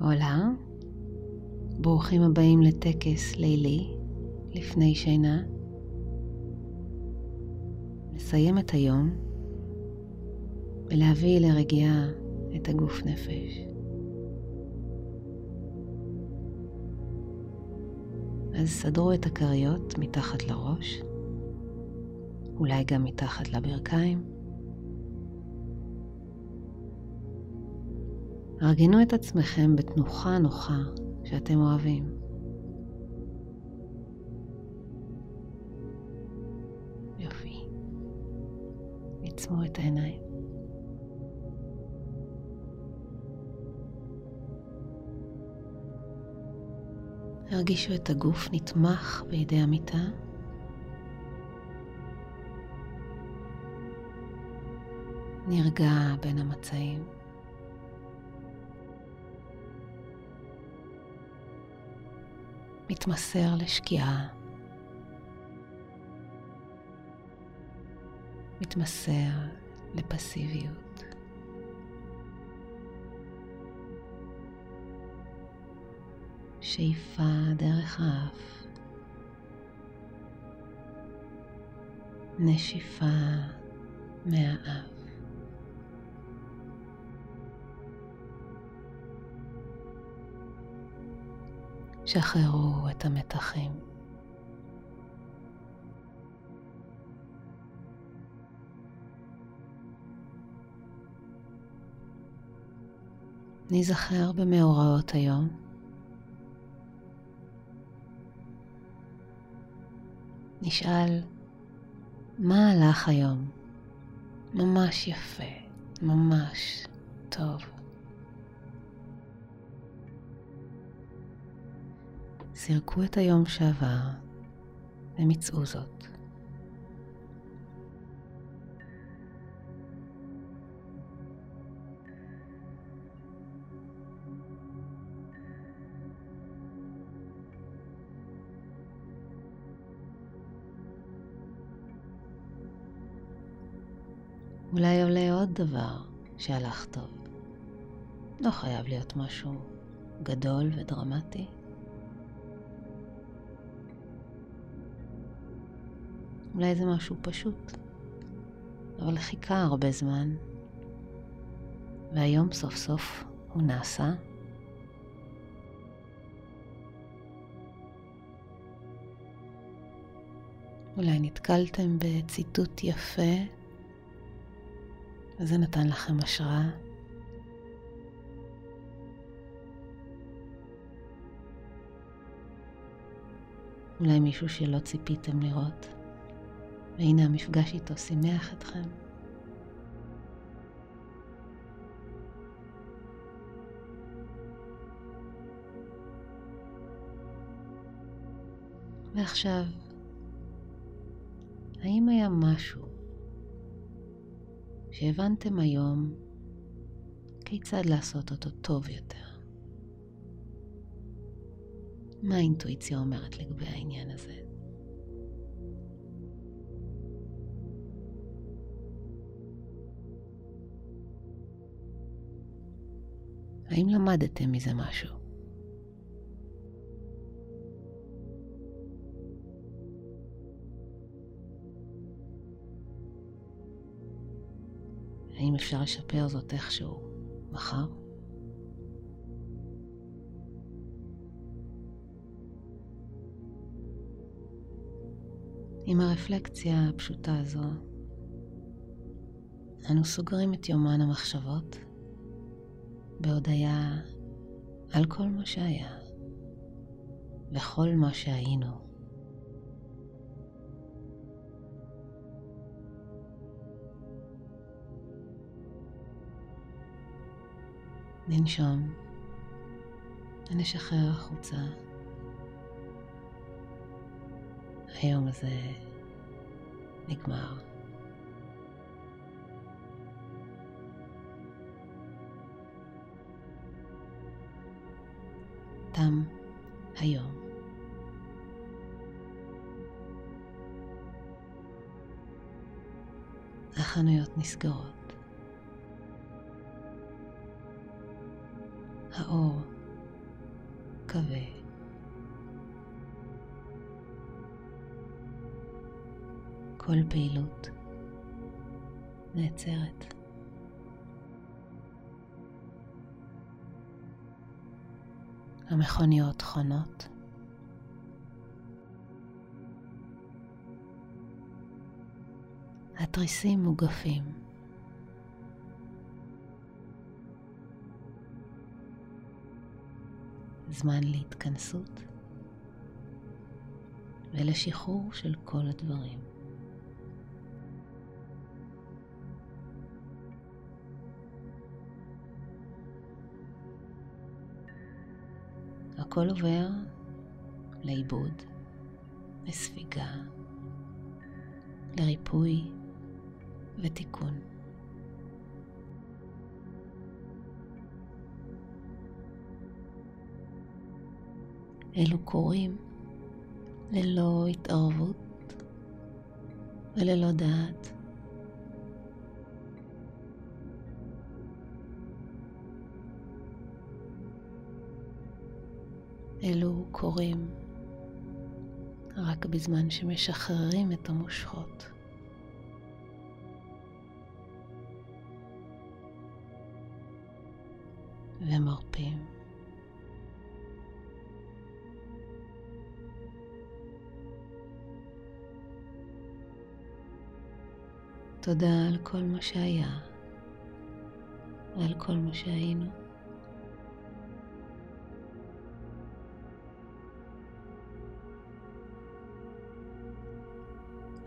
עולה, ברוכים הבאים לטקס לילי לפני שינה. לסיים את היום ולהביא לרגיעה את הגוף נפש. אז סדרו את הכריות מתחת לראש, אולי גם מתחת לברכיים. ארגנו את עצמכם בתנוחה נוחה שאתם אוהבים. יופי. עצמו את העיניים. הרגישו את הגוף נתמך בידי המיטה. נרגע בין המצעים. מתמסר לשקיעה. מתמסר לפסיביות. שאיפה דרך האף. נשיפה מהאף. שחררו את המתחים. ניזכר במאורעות היום. נשאל מה הלך היום? ממש יפה, ממש טוב. סירקו את היום שעבר ומצאו זאת. אולי עולה עוד דבר שהלך טוב. לא חייב להיות משהו גדול ודרמטי. אולי זה משהו פשוט, אבל חיכה הרבה זמן, והיום סוף סוף הוא נעשה. אולי נתקלתם בציטוט יפה, וזה נתן לכם השראה. אולי מישהו שלא ציפיתם לראות. והנה המפגש איתו שימח אתכם. ועכשיו, האם היה משהו שהבנתם היום כיצד לעשות אותו טוב יותר? מה האינטואיציה אומרת לגבי העניין הזה? האם למדתם מזה משהו? האם אפשר לשפר זאת איכשהו מחר? עם הרפלקציה הפשוטה הזו, אנו סוגרים את יומן המחשבות בהודיה על כל מה שהיה וכל מה שהיינו. ננשום ונשחרר החוצה. היום הזה נגמר. תם היום. החנויות נסגרות. האור מקווה. כל פעילות נעצרת. המכוניות חונות. התריסים מוגפים. זמן להתכנסות ולשחרור של כל הדברים. הכל עובר לעיבוד, לספיגה, לריפוי ותיקון. אלו קורים ללא התערבות וללא דעת. אלו קורים רק בזמן שמשחררים את המושכות. ומרפים. תודה על כל מה שהיה ועל כל מה שהיינו.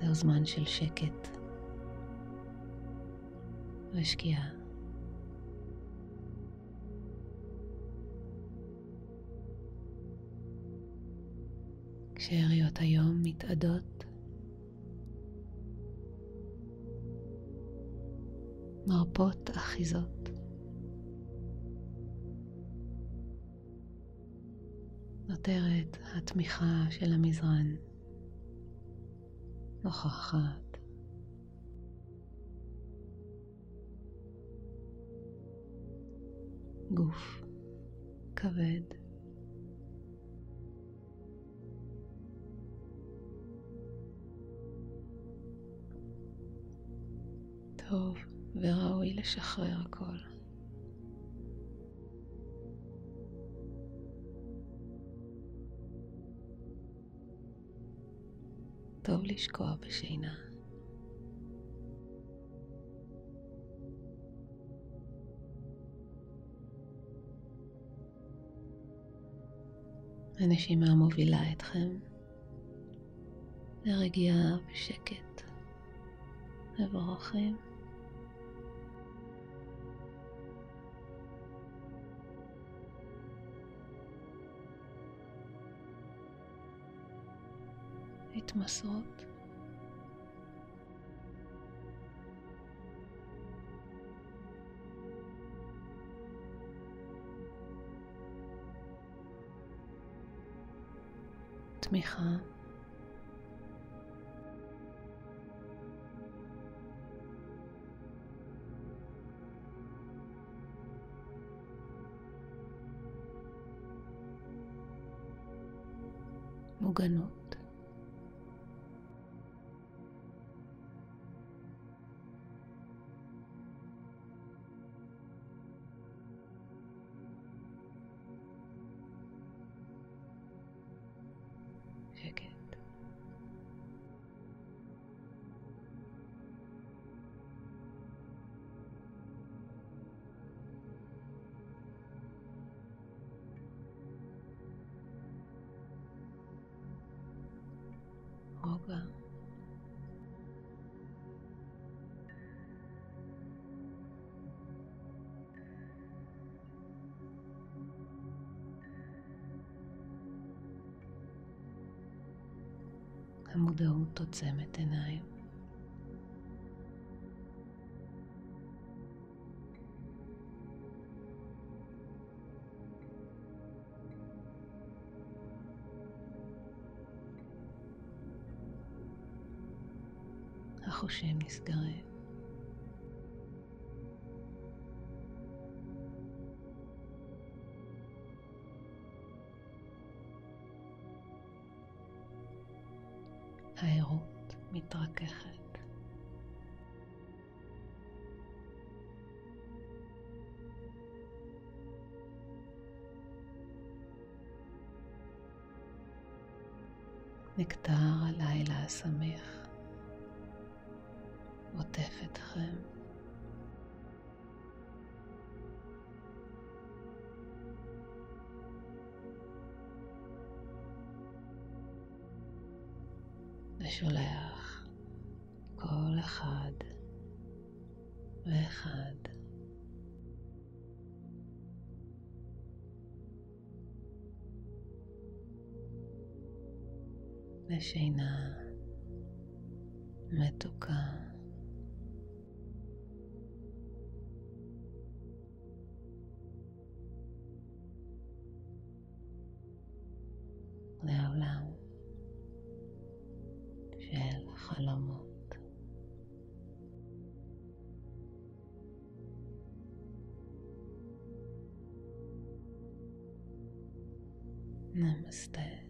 זהו זמן של שקט ושקיעה. כשאריות היום מתאדות, מרפות אחיזות. נותרת התמיכה של המזרן. נוכחת. גוף כבד. טוב וראוי לשחרר הכל. טוב לשקוע בשינה. הנשימה מובילה אתכם לרגיעה ושקט. מבורכים. מתמסרות. תמיכה. מוגנות. המודעות עוצמת עיניים. החושים נסגרים. הערות מתרככת. נקטר הלילה השמח עוטף אתכם. ושולח כל אחד ואחד לשינה מתוקה. לעולם Namaste.